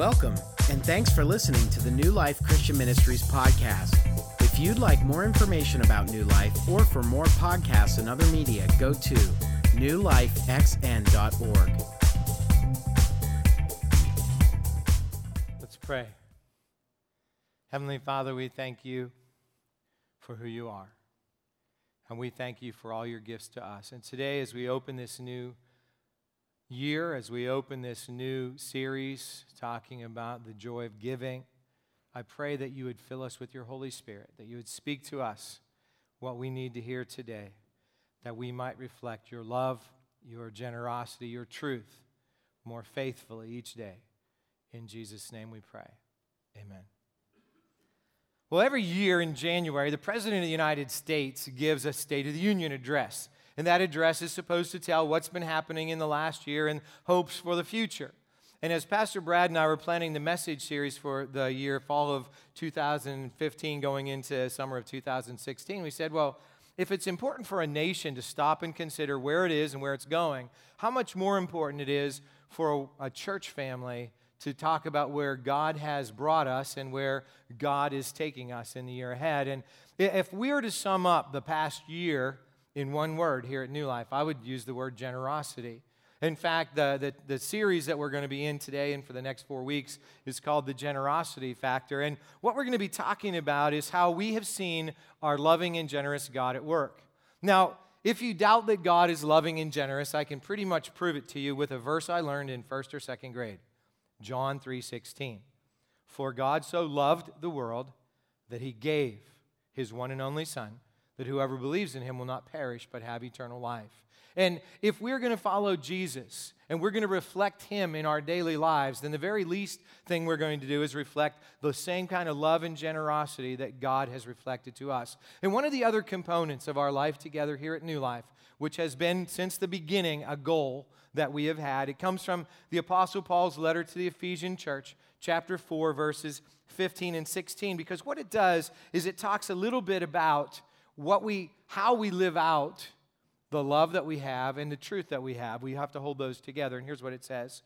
Welcome, and thanks for listening to the New Life Christian Ministries podcast. If you'd like more information about New Life or for more podcasts and other media, go to newlifexn.org. Let's pray. Heavenly Father, we thank you for who you are. And we thank you for all your gifts to us. And today, as we open this new year, as we open this new series talking about the joy of giving, I pray that you would fill us with your Holy Spirit, that you would speak to us what we need to hear today, that we might reflect your love, your generosity, your truth more faithfully each day. In Jesus' name we pray. Amen. Well, every year in January, the President of the United States gives a State of the Union address. And that address is supposed to tell what's been happening in the last year and hopes for the future. And as Pastor Brad and I were planning the message series for the year fall of 2015 going into summer of 2016, we said, well, if it's important for a nation to stop and consider where it is and where it's going, how much more important it is for a, a church family to talk about where God has brought us and where God is taking us in the year ahead. And if we were to sum up the past year in one word here at New Life, I would use the word generosity. In fact, the, the, the, series that we're going to be in today and for the next four weeks is called The Generosity Factor. And what we're going to be talking about is how we have seen our loving and generous God at work. Now, if you doubt that God is loving and generous, I can pretty much prove it to you with a verse I learned in first or second grade. John 3:16. For God so loved the world that he gave his one and only son that whoever believes in him will not perish but have eternal life. And if we're going to follow Jesus and we're going to reflect him in our daily lives, then the very least thing we're going to do is reflect the same kind of love and generosity that God has reflected to us. And one of the other components of our life together here at New Life, which has been since the beginning a goal that we have had. It comes from the Apostle Paul's letter to the Ephesian church, chapter 4, verses 15 and 16, because what it does is it talks a little bit about what we, how we live out the love that we have and the truth that we have. We have to hold those together. And here's what it says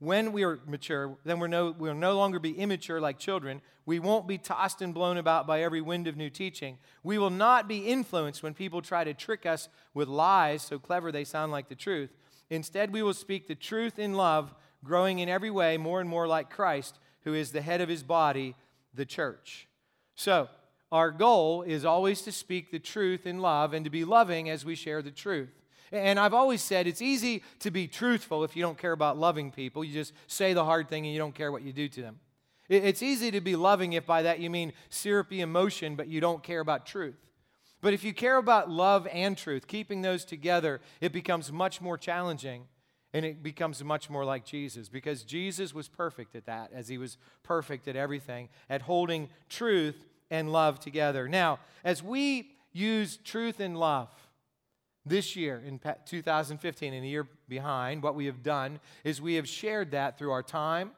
when we are mature, then we're no, we'll no longer be immature like children. We won't be tossed and blown about by every wind of new teaching. We will not be influenced when people try to trick us with lies so clever they sound like the truth. Instead, we will speak the truth in love, growing in every way more and more like Christ, who is the head of his body, the church. So, our goal is always to speak the truth in love and to be loving as we share the truth. And I've always said it's easy to be truthful if you don't care about loving people. You just say the hard thing and you don't care what you do to them. It's easy to be loving if by that you mean syrupy emotion, but you don't care about truth. But if you care about love and truth, keeping those together, it becomes much more challenging and it becomes much more like Jesus because Jesus was perfect at that, as he was perfect at everything, at holding truth and love together. Now, as we use truth and love this year in 2015 and a year behind, what we have done is we have shared that through our time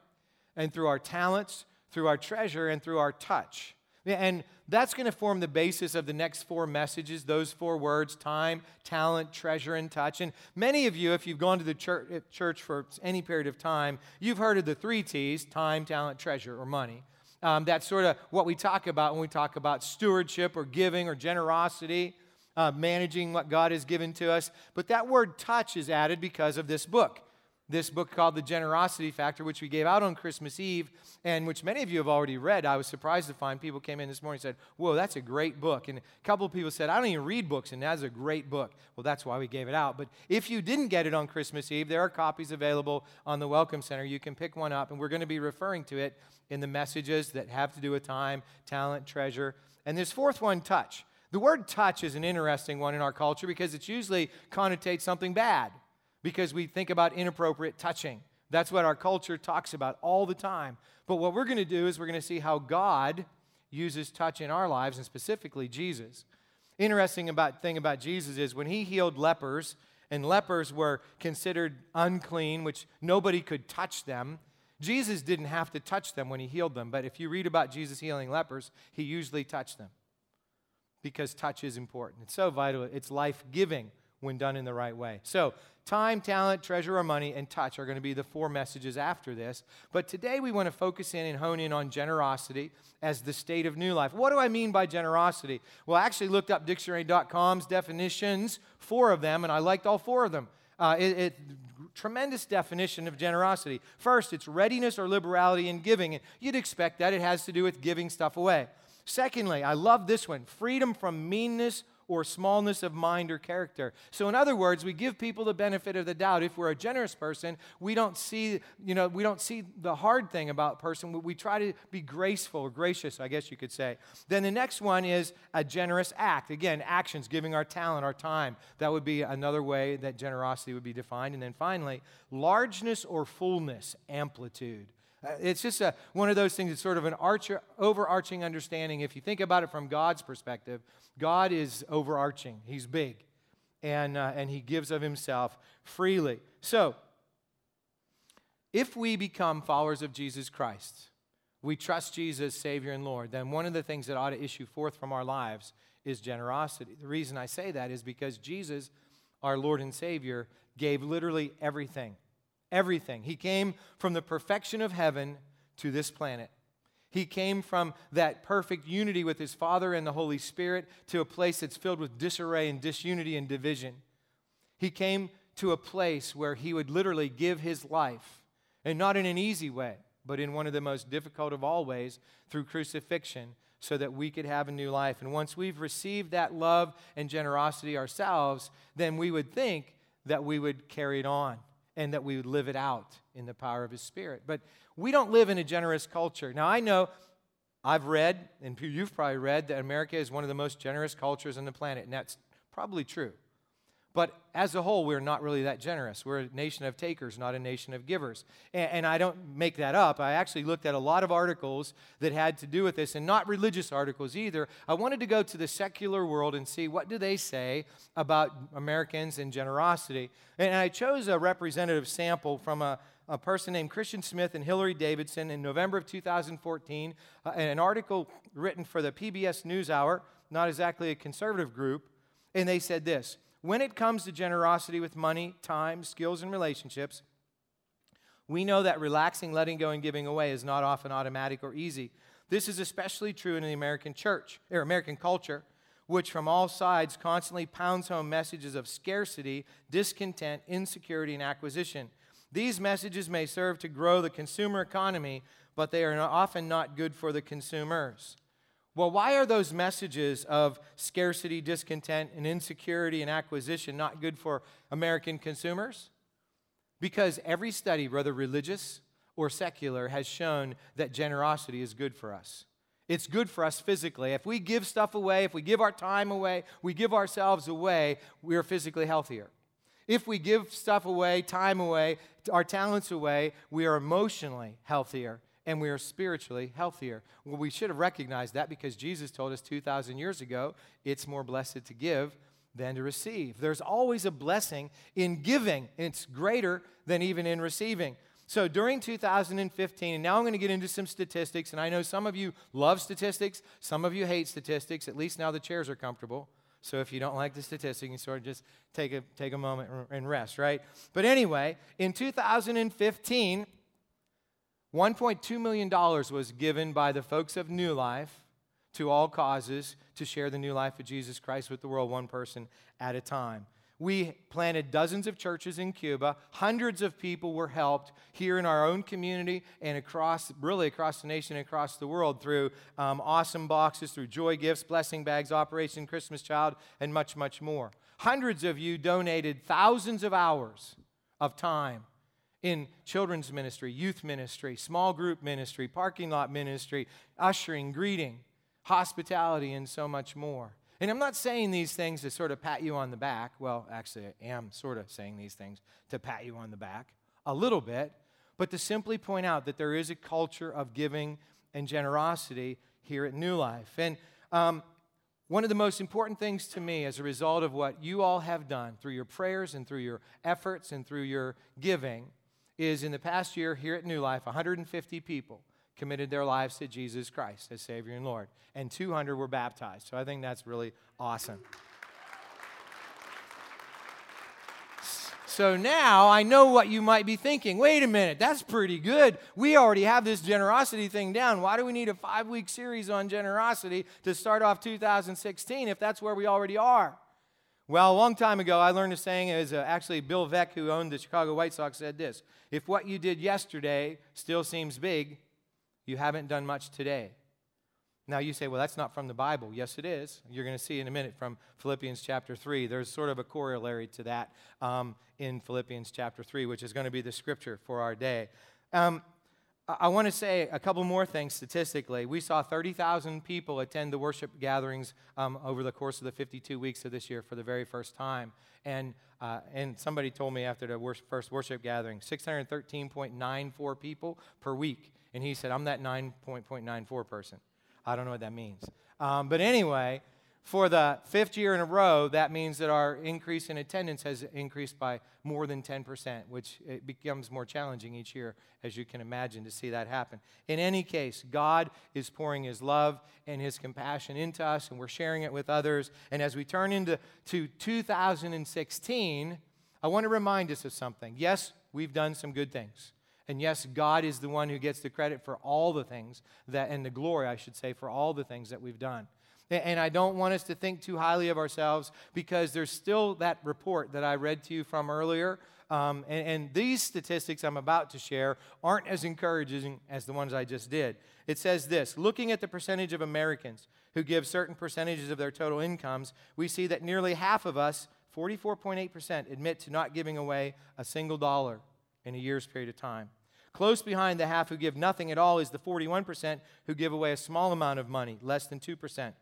and through our talents, through our treasure, and through our touch. And that's going to form the basis of the next four messages, those four words time, talent, treasure, and touch. And many of you, if you've gone to the uh, church for any period of time, you've heard of the three T's time, talent, treasure, or money. Um, that's sort of what we talk about when we talk about stewardship or giving or generosity, uh, managing what God has given to us. But that word touch is added because of this book this book called The Generosity Factor, which we gave out on Christmas Eve, and which many of you have already read. I was surprised to find people came in this morning and said, Whoa, that's a great book. And a couple of people said, I don't even read books, and that's a great book. Well, that's why we gave it out. But if you didn't get it on Christmas Eve, there are copies available on the Welcome Center. You can pick one up, and we're going to be referring to it in the messages that have to do with time, talent, treasure. And this fourth one, touch. The word touch is an interesting one in our culture because it's usually connotates something bad because we think about inappropriate touching. That's what our culture talks about all the time. But what we're going to do is we're going to see how God uses touch in our lives, and specifically Jesus. Interesting about thing about Jesus is when he healed lepers, and lepers were considered unclean, which nobody could touch them. Jesus didn't have to touch them when he healed them, but if you read about Jesus healing lepers, he usually touched them because touch is important. It's so vital, it's life giving when done in the right way. So, time, talent, treasure, or money, and touch are going to be the four messages after this. But today we want to focus in and hone in on generosity as the state of new life. What do I mean by generosity? Well, I actually looked up dictionary.com's definitions, four of them, and I liked all four of them. Uh, it, it, tremendous definition of generosity. First, it's readiness or liberality in giving. And you'd expect that it has to do with giving stuff away. Secondly, I love this one freedom from meanness or smallness of mind or character. So, in other words, we give people the benefit of the doubt. If we're a generous person, we don't see, you know, we don't see the hard thing about person. We try to be graceful or gracious, I guess you could say. Then the next one is a generous act. Again, actions, giving our talent, our time. That would be another way that generosity would be defined. And then finally, largeness or fullness, amplitude. Uh, it's just a, one of those things, it's sort of an overarching understanding. If you think about it from God's perspective, God is overarching, He's big, and, uh, and He gives of Himself freely. So, if we become followers of Jesus Christ, we trust Jesus, Savior and Lord, then one of the things that ought to issue forth from our lives is generosity. The reason I say that is because Jesus, our Lord and Savior, gave literally everything everything. He came from the perfection of heaven to this planet. He came from that perfect unity with his Father and the Holy Spirit to a place that's filled with disarray and disunity and division. He came to a place where he would literally give his life, and not in an easy way, but in one of the most difficult of all ways through crucifixion, so that we could have a new life. And once we've received that love and generosity ourselves, then we would think that we would carry it on and that we would live it out in the power of His Spirit. But we don't live in a generous culture. Now, I know I've read, and you've probably read, that America is one of the most generous cultures on the planet, and that's probably true. But as a whole, we're not really that generous. We're a nation of takers, not a nation of givers. And, and, I don't make that up. I actually looked at a lot of articles that had to do with this, and not religious articles either. I wanted to go to the secular world and see what do they say about Americans and generosity. And I chose a representative sample from a, a person named Christian Smith and Hilary Davidson in November of 2014, uh, an article written for the PBS NewsHour, not exactly a conservative group. And they said this when it comes to generosity with money, time, skills, and relationships, we know that relaxing, letting go, and giving away is not often automatic or easy. This is especially true in the American church, or American culture, which from all sides constantly pounds home messages of scarcity, discontent, insecurity, and acquisition. These messages may serve to grow the consumer economy, but they are often not good for the consumers. Well, why are those messages of scarcity, discontent, and insecurity and acquisition not good for American consumers? Because every study, whether religious or secular, has shown that generosity is good for us. It's good for us physically. If we give stuff away, if we give our time away, we give ourselves away, we're physically healthier. If we give stuff away, time away, our talents away, we are emotionally healthier and we are spiritually healthier. Well, we should have recognized that because Jesus told us 2,000 years ago it's more blessed to give than to receive. There's always a blessing in giving, it's greater than even in receiving. So during 2015, and now I'm going to get into some statistics, and I know some of you love statistics, some of you hate statistics, at least now the chairs are comfortable. So if you don't like the statistic, you sort of just take a, take a moment and rest, right? But anyway, in 2015, $1.2 million was given by the folks of New Life to all causes to share the new life of Jesus Christ with the world, one person at a time. We planted dozens of churches in Cuba. Hundreds of people were helped here in our own community and across, really across the nation and across the world through um, awesome boxes, through joy gifts, blessing bags, Operation Christmas Child, and much, much more. Hundreds of you donated thousands of hours of time in children's ministry, youth ministry, small group ministry, parking lot ministry, ushering, greeting, hospitality, and so much more. And I'm not saying these things to sort of pat you on the back. Well, actually, I am sort of saying these things to pat you on the back a little bit, but to simply point out that there is a culture of giving and generosity here at New Life. And um, one of the most important things to me as a result of what you all have done through your prayers and through your efforts and through your giving is in the past year here at New Life, 150 people committed their lives to Jesus Christ as Savior and Lord, and 200 were baptized. So I think that's really awesome. So now I know what you might be thinking. Wait a minute, that's pretty good. We already have this generosity thing down. Why do we need a five week series on generosity to start off 2016 if that's where we already are? Well, a long time ago, I learned a saying. Is uh, actually Bill Veeck, who owned the Chicago White Sox, said this If what you did yesterday still seems big, you haven't done much today. Now you say, well, that's not from the Bible. Yes, it is. You're going to see in a minute from Philippians chapter 3. There's sort of a corollary to that um, in Philippians chapter 3, which is going to be the scripture for our day. Um, I want to say a couple more things statistically. We saw 30,000 people attend the worship gatherings um, over the course of the 52 weeks of this year for the very first time. And, uh, and somebody told me after the worship, first worship gathering, 613.94 people per week. And he said, I'm that 9.94 person. I don't know what that means. Um, but anyway, for the fifth year in a row, that means that our increase in attendance has increased by more than 10%, which it becomes more challenging each year, as you can imagine, to see that happen. In any case, God is pouring His love and His compassion into us, and we're sharing it with others. And as we turn into to 2016, I want to remind us of something. Yes, we've done some good things. And yes, God is the one who gets the credit for all the things that, and the glory, I should say, for all the things that we've done. And I don't want us to think too highly of ourselves because there's still that report that I read to you from earlier. Um, and, and, these statistics I'm about to share aren't as encouraging as the ones I just did. It says this looking at the percentage of Americans who give certain percentages of their total incomes, we see that nearly half of us, 44.8%, admit to not giving away a single dollar in a year's period of time. Close behind the half who give nothing at all is the 41% who give away a small amount of money, less than 2%.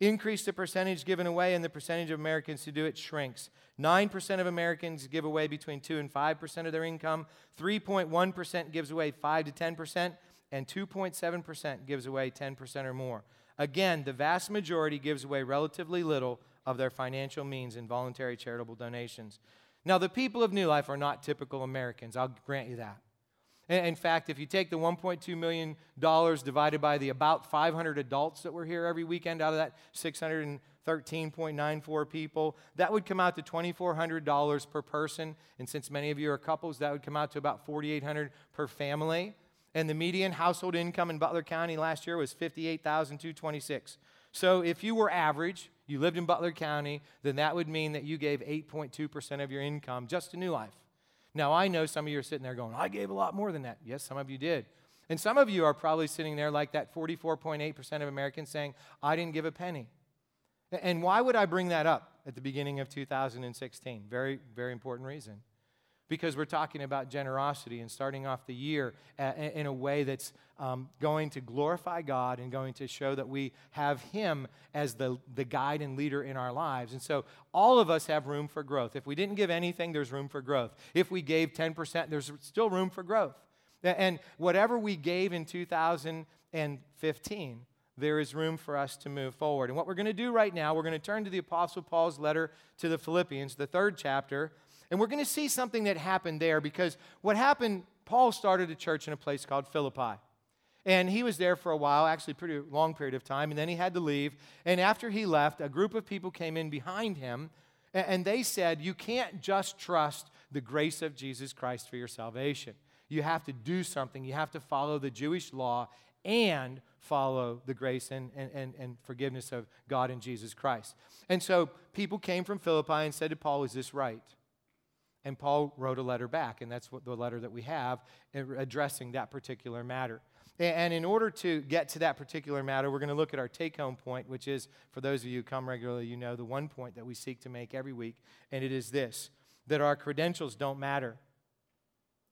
Increase the percentage given away, and the percentage of Americans who do it shrinks. 9% of Americans give away between 2 and 5% of their income. 3.1% gives away 5 to 10%, and 2.7% gives away 10% or more. Again, the vast majority gives away relatively little of their financial means in voluntary charitable donations. Now, the people of New Life are not typical Americans, I'll grant you that. In fact, if you take the $1.2 million divided by the about 500 adults that were here every weekend out of that 613.94 people, that would come out to $2,400 per person. And since many of you are couples, that would come out to about 4,800 per family. And the median household income in Butler County last year was 58,226. So if you were average, you lived in Butler County, then that would mean that you gave 8.2% of your income just to New Life. Now, I know some of you are sitting there going, I gave a lot more than that. Yes, some of you did. And some of you are probably sitting there like that 44.8% of Americans saying, I didn't give a penny. And why would I bring that up at the beginning of 2016? Very, very important reason because we're talking about generosity and starting off the year in a way that's um, going to glorify God and going to show that we have Him as the, the guide and leader in our lives. And so all of us have room for growth. If we didn't give anything, there's room for growth. If we gave 10%, there's still room for growth. And whatever we gave in 2015, there is room for us to move forward. And what we're going to do right now, we're going to turn to the Apostle Paul's letter to the Philippians, the third chapter. And we're going to see something that happened there because what happened, Paul started a church in a place called Philippi. And he was there for a while, actually, a pretty long period of time, and then he had to leave. And after he left, a group of people came in behind him, and they said, You can't just trust the grace of Jesus Christ for your salvation. You have to do something. You have to follow the Jewish law and follow the grace and, and, and, forgiveness of God and Jesus Christ. And so people came from Philippi and said to Paul, Is this right? And Paul wrote a letter back, and that's what the letter that we have uh, addressing that particular matter. And in order to get to that particular matter, we're going to look at our take home point, which is, for those of you who come regularly, you know the one point that we seek to make every week, and it is this that our credentials don't matter.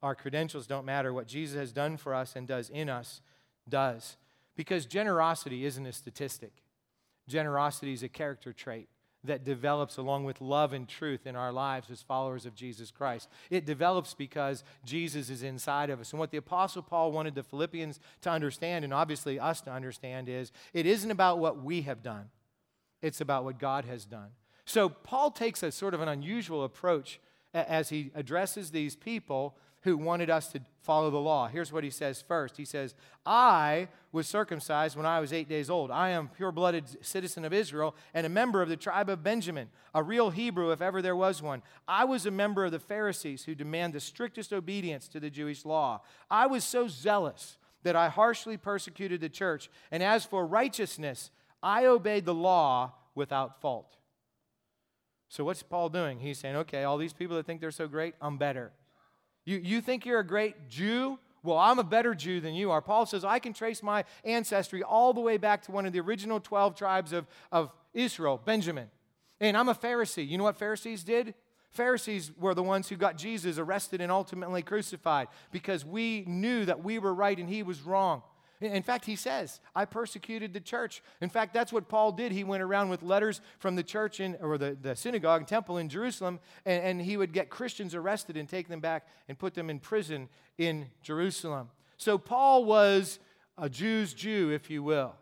Our credentials don't matter. What Jesus has done for us and does in us does. Because generosity isn't a statistic, generosity is a character trait that develops along with love and truth in our lives as followers of Jesus Christ. It develops because Jesus is inside of us. And what the Apostle Paul wanted the Philippians to understand, and obviously us to understand, is it isn't about what we have done, it's about what God has done. So Paul takes a sort of an unusual approach as he addresses these people who wanted us to follow the law. Here's what he says first He says, I was circumcised when I was eight days old. I am pure blooded citizen of Israel and a member of the tribe of Benjamin, a real Hebrew if ever there was one. I was a member of the Pharisees who demand the strictest obedience to the Jewish law. I was so zealous that I harshly persecuted the church. And as for righteousness, I obeyed the law without fault. So, what's Paul doing? He's saying, okay, all these people that think they're so great, I'm better. You, you think you're a great Jew? Well, I'm a better Jew than you are. Paul says, I can trace my ancestry all the way back to one of the original 12 tribes of, of Israel, Benjamin. And I'm a Pharisee. You know what Pharisees did? Pharisees were the ones who got Jesus arrested and ultimately crucified because we knew that we were right and he was wrong. In fact, he says, I persecuted the church. In fact, that's what Paul did. He went around with letters from the church in, or the, the synagogue and temple in Jerusalem, and, and he would get Christians arrested and take them back and put them in prison in Jerusalem. So Paul was a Jew's Jew, if you will.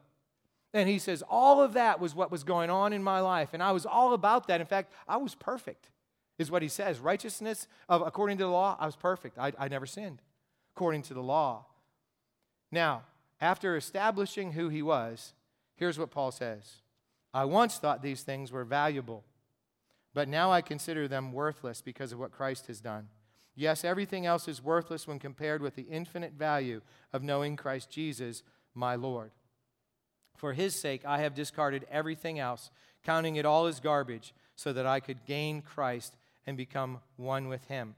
And he says, All of that was what was going on in my life, and I was all about that. In fact, I was perfect, is what he says. Righteousness, of, according to the law, I was perfect. I, I never sinned, according to the law. Now, after establishing who he was, here's what Paul says I once thought these things were valuable, but now I consider them worthless because of what Christ has done. Yes, everything else is worthless when compared with the infinite value of knowing Christ Jesus, my Lord. For his sake, I have discarded everything else, counting it all as garbage, so that I could gain Christ and become one with him.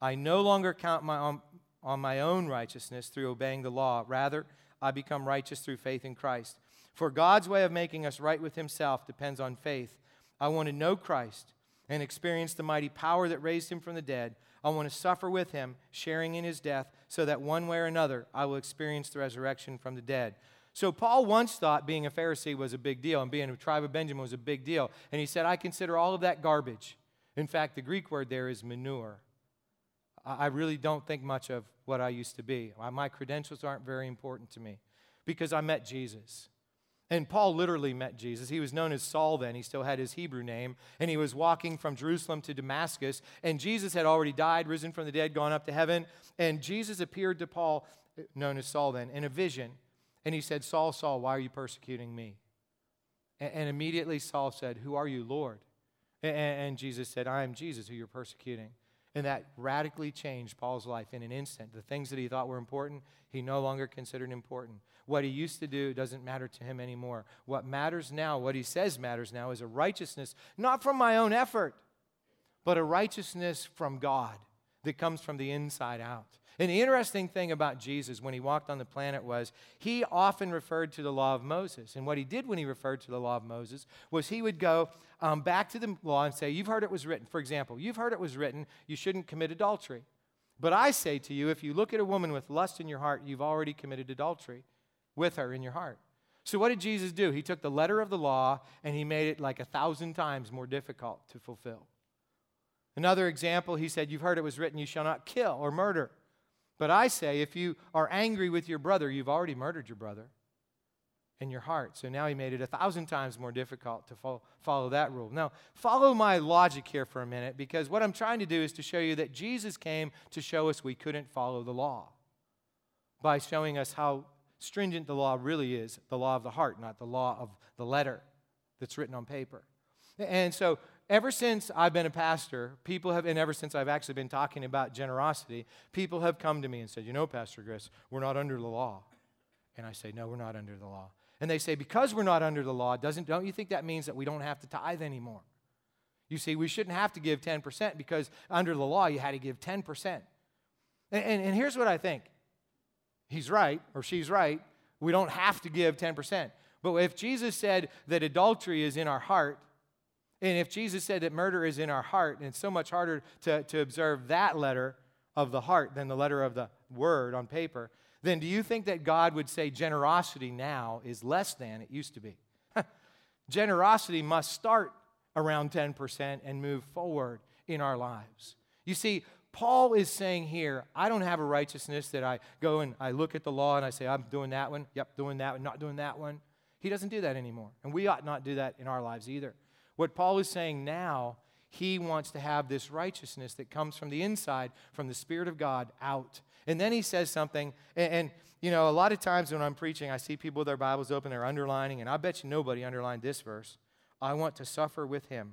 I no longer count my, on, on my own righteousness through obeying the law. Rather, I become righteous through faith in Christ. For God's way of making us right with Himself depends on faith. I want to know Christ and experience the mighty power that raised Him from the dead. I want to suffer with Him, sharing in His death, so that one way or another I will experience the resurrection from the dead. So, Paul once thought being a Pharisee was a big deal and being a tribe of Benjamin was a big deal. And he said, I consider all of that garbage. In fact, the Greek word there is manure. I really don't think much of what I used to be. My credentials aren't very important to me because I met Jesus. And Paul literally met Jesus. He was known as Saul then. He still had his Hebrew name. And he was walking from Jerusalem to Damascus. And Jesus had already died, risen from the dead, gone up to heaven. And Jesus appeared to Paul, uh, known as Saul then, in a vision. And he said, Saul, Saul, why are you persecuting me? And, immediately Saul said, Who are you, Lord? And Jesus said, I am Jesus who you're persecuting. And that radically changed Paul's life in an instant. The things that he thought were important, he no longer considered important. What he used to do doesn't matter to him anymore. What matters now, what he says matters now, is a righteousness, not from my own effort, but a righteousness from God that comes from the inside out. And the interesting thing about Jesus when he walked on the planet was he often referred to the law of Moses. And what he did when he referred to the law of Moses was he would go um, back to the law and say, You've heard it was written. For example, you've heard it was written, you shouldn't commit adultery. But I say to you, if you look at a woman with lust in your heart, you've already committed adultery with her in your heart. So, what did Jesus do? He took the letter of the law and he made it like a thousand times more difficult to fulfill. Another example, he said, You've heard it was written, you shall not kill or murder. But I say, if you are angry with your brother, you've already murdered your brother in your heart. So now he made it a thousand times more difficult to follow, follow that rule. Now, follow my logic here for a minute because what I'm trying to do is to show you that Jesus came to show us we couldn't follow the law by showing us how stringent the law really is the law of the heart, not the law of the letter that's written on paper. And so ever since I've been a pastor, people have, and ever since I've actually been talking about generosity, people have come to me and said, You know, Pastor Chris, we're not under the law. And I say, No, we're not under the law. And they say, Because we're not under the law, doesn't, don't you think that means that we don't have to tithe anymore? You see, we shouldn't have to give 10% because under the law, you had to give 10%. And, and, and here's what I think he's right, or she's right. We don't have to give 10%. But if Jesus said that adultery is in our heart, and if Jesus said that murder is in our heart, and it's so much harder to, to observe that letter of the heart than the letter of the word on paper, then do you think that God would say generosity now is less than it used to be? generosity must start around 10% and move forward in our lives. You see, Paul is saying here, I don't have a righteousness that I go and I look at the law and I say, I'm doing that one, yep, doing that one, not doing that one. He doesn't do that anymore. And we ought not do that in our lives either. What Paul is saying now, He wants to have this righteousness that comes from the inside, from the Spirit of God, out. And then he says something, and, and, you know, a lot of times when I'm preaching, I see people with their Bibles open, they're underlining, and I bet you nobody underlined this verse. I want to suffer with him,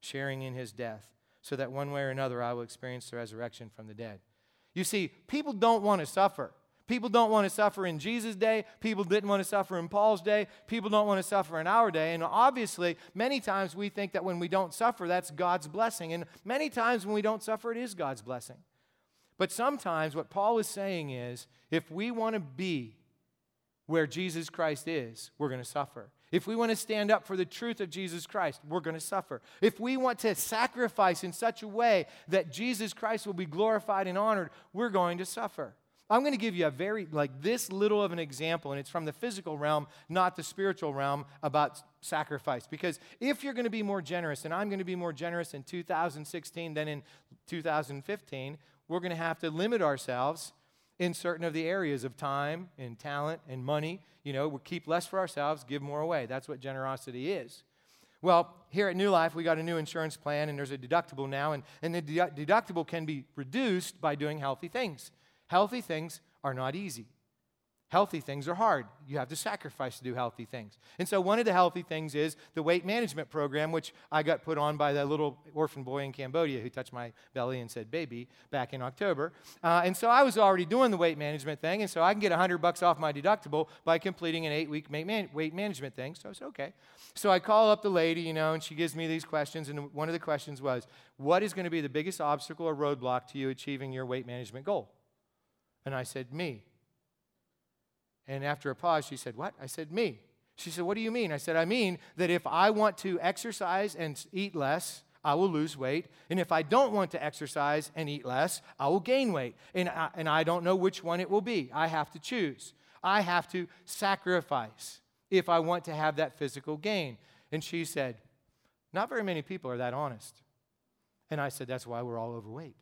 sharing in his death, so that one way or another I will experience the resurrection from the dead. You see, people don't want to suffer. People don't want to suffer in Jesus' day. People didn't want to suffer in Paul's day. People don't want to suffer in our day. And obviously, many times we think that when we don't suffer, that's God's blessing. And many times when we don't suffer, it is God's blessing. But sometimes what Paul is saying is if we want to be where Jesus Christ is, we're going to suffer. If we want to stand up for the truth of Jesus Christ, we're going to suffer. If we want to sacrifice in such a way that Jesus Christ will be glorified and honored, we're going to suffer. I'm going to give you a very, like this little of an example, and it's from the physical realm, not the spiritual realm, about sacrifice. Because if you're going to be more generous, and I'm going to be more generous in 2016 than in 2015, we're going to have to limit ourselves in certain of the areas of time and talent and money. You know, we keep less for ourselves, give more away. That's what generosity is. Well, here at New Life, we got a new insurance plan, and there's a deductible now, and, and the de- deductible can be reduced by doing healthy things. Healthy things are not easy. Healthy things are hard. You have to sacrifice to do healthy things. And so, one of the healthy things is the weight management program, which I got put on by that little orphan boy in Cambodia who touched my belly and said, baby, back in October. Uh, and so, I was already doing the weight management thing. And so, I can get 100 bucks off my deductible by completing an eight week weight management thing. So, I said, okay. So, I call up the lady, you know, and she gives me these questions. And one of the questions was, What is going to be the biggest obstacle or roadblock to you achieving your weight management goal? And I said, Me. And after a pause, she said, What? I said, Me. She said, What do you mean? I said, I mean that if I want to exercise and eat less, I will lose weight. And if I don't want to exercise and eat less, I will gain weight. And I, and I don't know which one it will be. I have to choose. I have to sacrifice if I want to have that physical gain. And she said, Not very many people are that honest. And I said, That's why we're all overweight.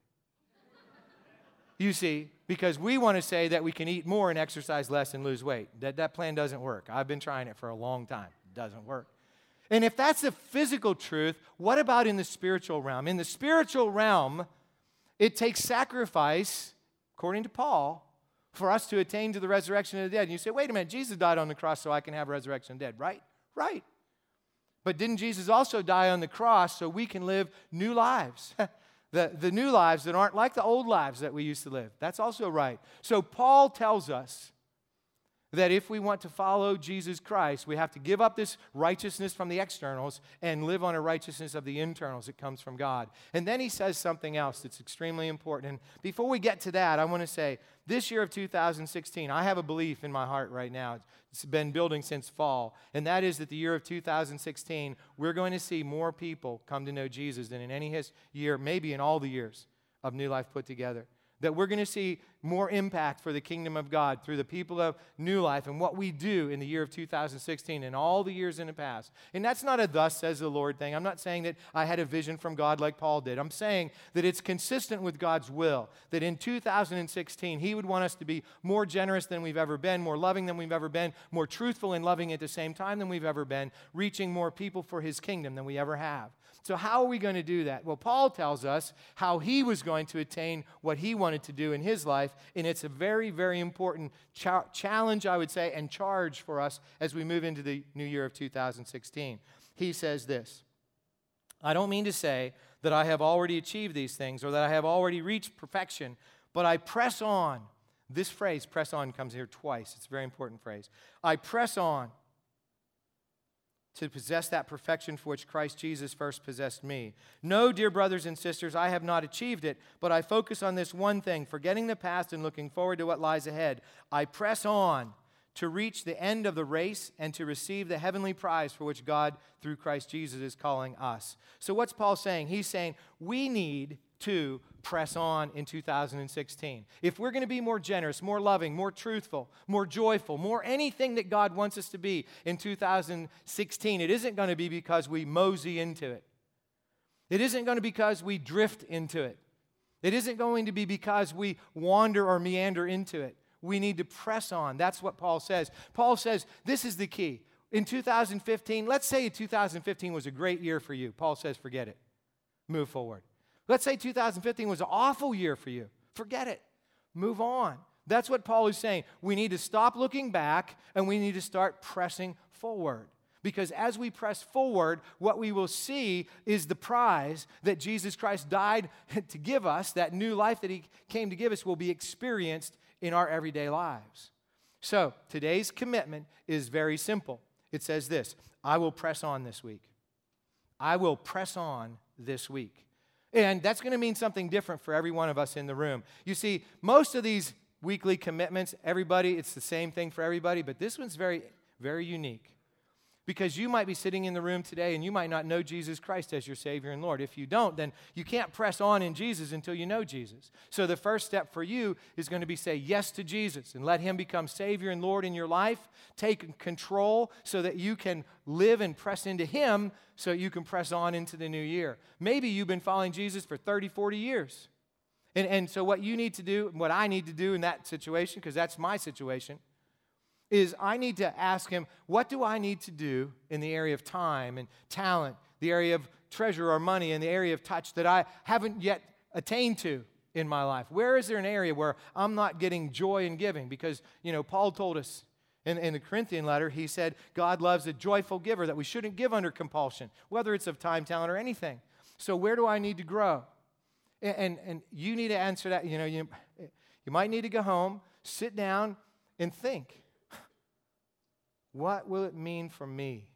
You see, because we want to say that we can eat more and exercise less and lose weight. That, that plan doesn't work. I've been trying it for a long time. It doesn't work. And if that's the physical truth, what about in the spiritual realm? In the spiritual realm, it takes sacrifice, according to Paul, for us to attain to the resurrection of the dead. And you say, wait a minute, Jesus died on the cross so I can have resurrection of the dead, right? Right. But didn't Jesus also die on the cross so we can live new lives? the, the new lives that aren't like the old lives that we used to live. That's also right. So, Paul tells us that if we want to follow Jesus Christ, we have to give up this righteousness from the externals and live on a righteousness of the internals that comes from God. And then he says something else that's extremely important. And before we get to that, I want to say this year of 2016, I have a belief in my heart right now. It's been building since fall, and that is that the year of 2016, we're going to see more people come to know Jesus than in any his year, maybe in all the years of New Life put together that we're going to see more impact for the kingdom of God through the people of New Life and what we do in the year of 2016 and all the years in the past. And that's not a thus says the Lord thing. I'm not saying that I had a vision from God like Paul did. I'm saying that it's consistent with God's will, that in 2016, He would want us to be more generous than we've ever been, more loving than we've ever been, more truthful and loving at the same time than we've ever been, reaching more people for His kingdom than we ever have. So, how are we going to do that? Well, Paul tells us how he was going to attain what he wanted to do in his life, and it's a very, very important cha- challenge, I would say, and charge for us as we move into the new year of 2016. He says this I don't mean to say that I have already achieved these things or that I have already reached perfection, but I press on. This phrase, press on, comes here twice. It's a very important phrase. I press on to possess that perfection for which Christ Jesus first possessed me. No, dear brothers and sisters, I have not achieved it, but I focus on this one thing, forgetting the past and looking forward to what lies ahead. I press on to reach the end of the race and to receive the heavenly prize for which God, through Christ Jesus, is calling us. So, what's Paul saying? He's saying we need to press on in 2016. If we're going to be more generous, more loving, more truthful, more joyful, more anything that God wants us to be in 2016, it isn't going to be because we mosey into it. It isn't going to be because we drift into it. It isn't going to be because we wander or meander into it. We need to press on. That's what Paul says. Paul says this is the key. In 2015, let's say 2015 was a great year for you. Paul says, forget it. move forward. Let's say 2015 was an awful year for you. Forget it. Move on. That's what Paul is saying. We need to stop looking back and we need to start pressing forward. Because as we press forward, what we will see is the prize that Jesus Christ died to give us, that new life that He came to give us, will be experienced in our everyday lives. So today's commitment is very simple. It says this I will press on this week. I will press on this week. And that's going to mean something different for every one of us in the room. You see, most of these weekly commitments, everybody, it's the same thing for everybody, but this one's very, very unique. Because you might be sitting in the room today and you might not know Jesus Christ as your Savior and Lord. If you don't, then you can't press on in Jesus until you know Jesus. So the first step for you is going to be say yes to Jesus and let Him become Savior and Lord in your life. Take control so that you can live and press into Him so you can press on into the new year. Maybe you've been following Jesus for 30, 40 years. And, and so, what you need to do, what I need to do in that situation, because that's my situation, is I need to ask him, what do I need to do in the area of time and talent, the area of treasure or money, and the area of touch that I haven't yet attained to in my life? Where is there an area where I'm not getting joy in giving? Because, you know, Paul told us in, in the Corinthian letter, he said, God loves a joyful giver, that we shouldn't give under compulsion, whether it's of time, talent, or anything. So, where do I need to grow? And, and, and you need to answer that. You know, you, you might need to go home, sit down, and think. What will it mean for me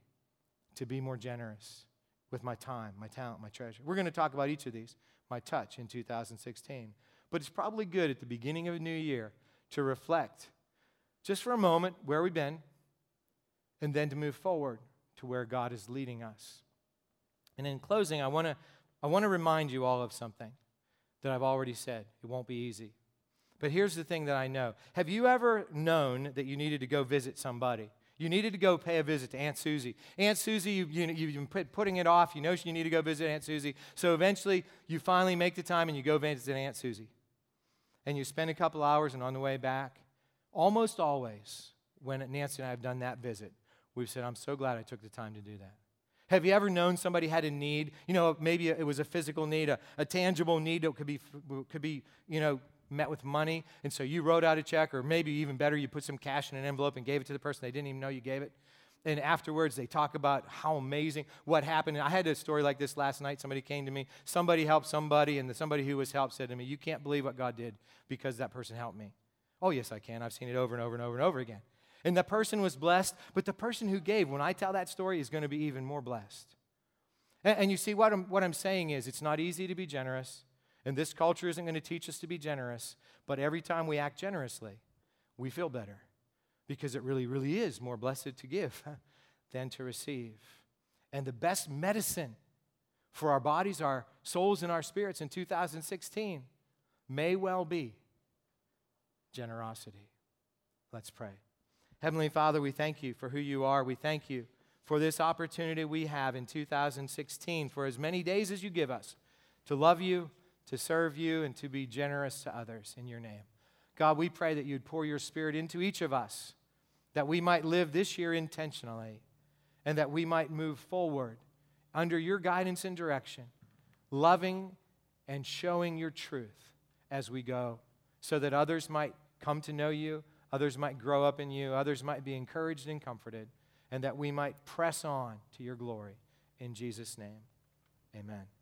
to be more generous with my time, my talent, my treasure? We're going to talk about each of these, my touch in 2016. But it's probably good at the beginning of a new year to reflect just for a moment where we've been and then to move forward to where God is leading us. And in closing, I want to I want to remind you all of something that I've already said. It won't be easy. But here's the thing that I know. Have you ever known that you needed to go visit somebody? You needed to go pay a visit to Aunt Susie. Aunt Susie, you, you, you've been putting it off. You know you need to go visit Aunt Susie. So eventually, you finally make the time and you go visit Aunt Susie. And you spend a couple hours, and on the way back, almost always, when Nancy and I have done that visit, we've said, I'm so glad I took the time to do that. Have you ever known somebody had a need? You know, maybe it was a physical need, a, a tangible need that could be, could be, you know, met with money, and so you wrote out a check, or maybe even better, you put some cash in an envelope and gave it to the person they didn't even know you gave it. And afterwards, they talk about how amazing what happened. And I had a story like this last night. Somebody came to me. Somebody helped somebody, and the somebody who was helped said to me, You can't believe what God did because that person helped me. Oh, yes, I can. I've seen it over and over and over and over again. And the person was blessed, but the person who gave, when I tell that story, is going to be even more blessed. And, and you see, what I'm, what I'm saying is, it's not easy to be generous. And this culture isn't going to teach us to be generous, but every time we act generously, we feel better because it really, really is more blessed to give than to receive. And the best medicine for our bodies, our souls, and our spirits in 2016 may well be generosity. Let's pray. Heavenly Father, we thank you for who you are. We thank you for this opportunity we have in 2016 for as many days as you give us to love you to serve you, and to be generous to others in your name. God, we pray that you'd pour your spirit into each of us, that we might live this year intentionally, and that we might move forward under your guidance and direction, loving and showing your truth as we go, so that others might come to know you, others might grow up in you, others might be encouraged and comforted, and that we might press on to your glory. In Jesus' name, amen.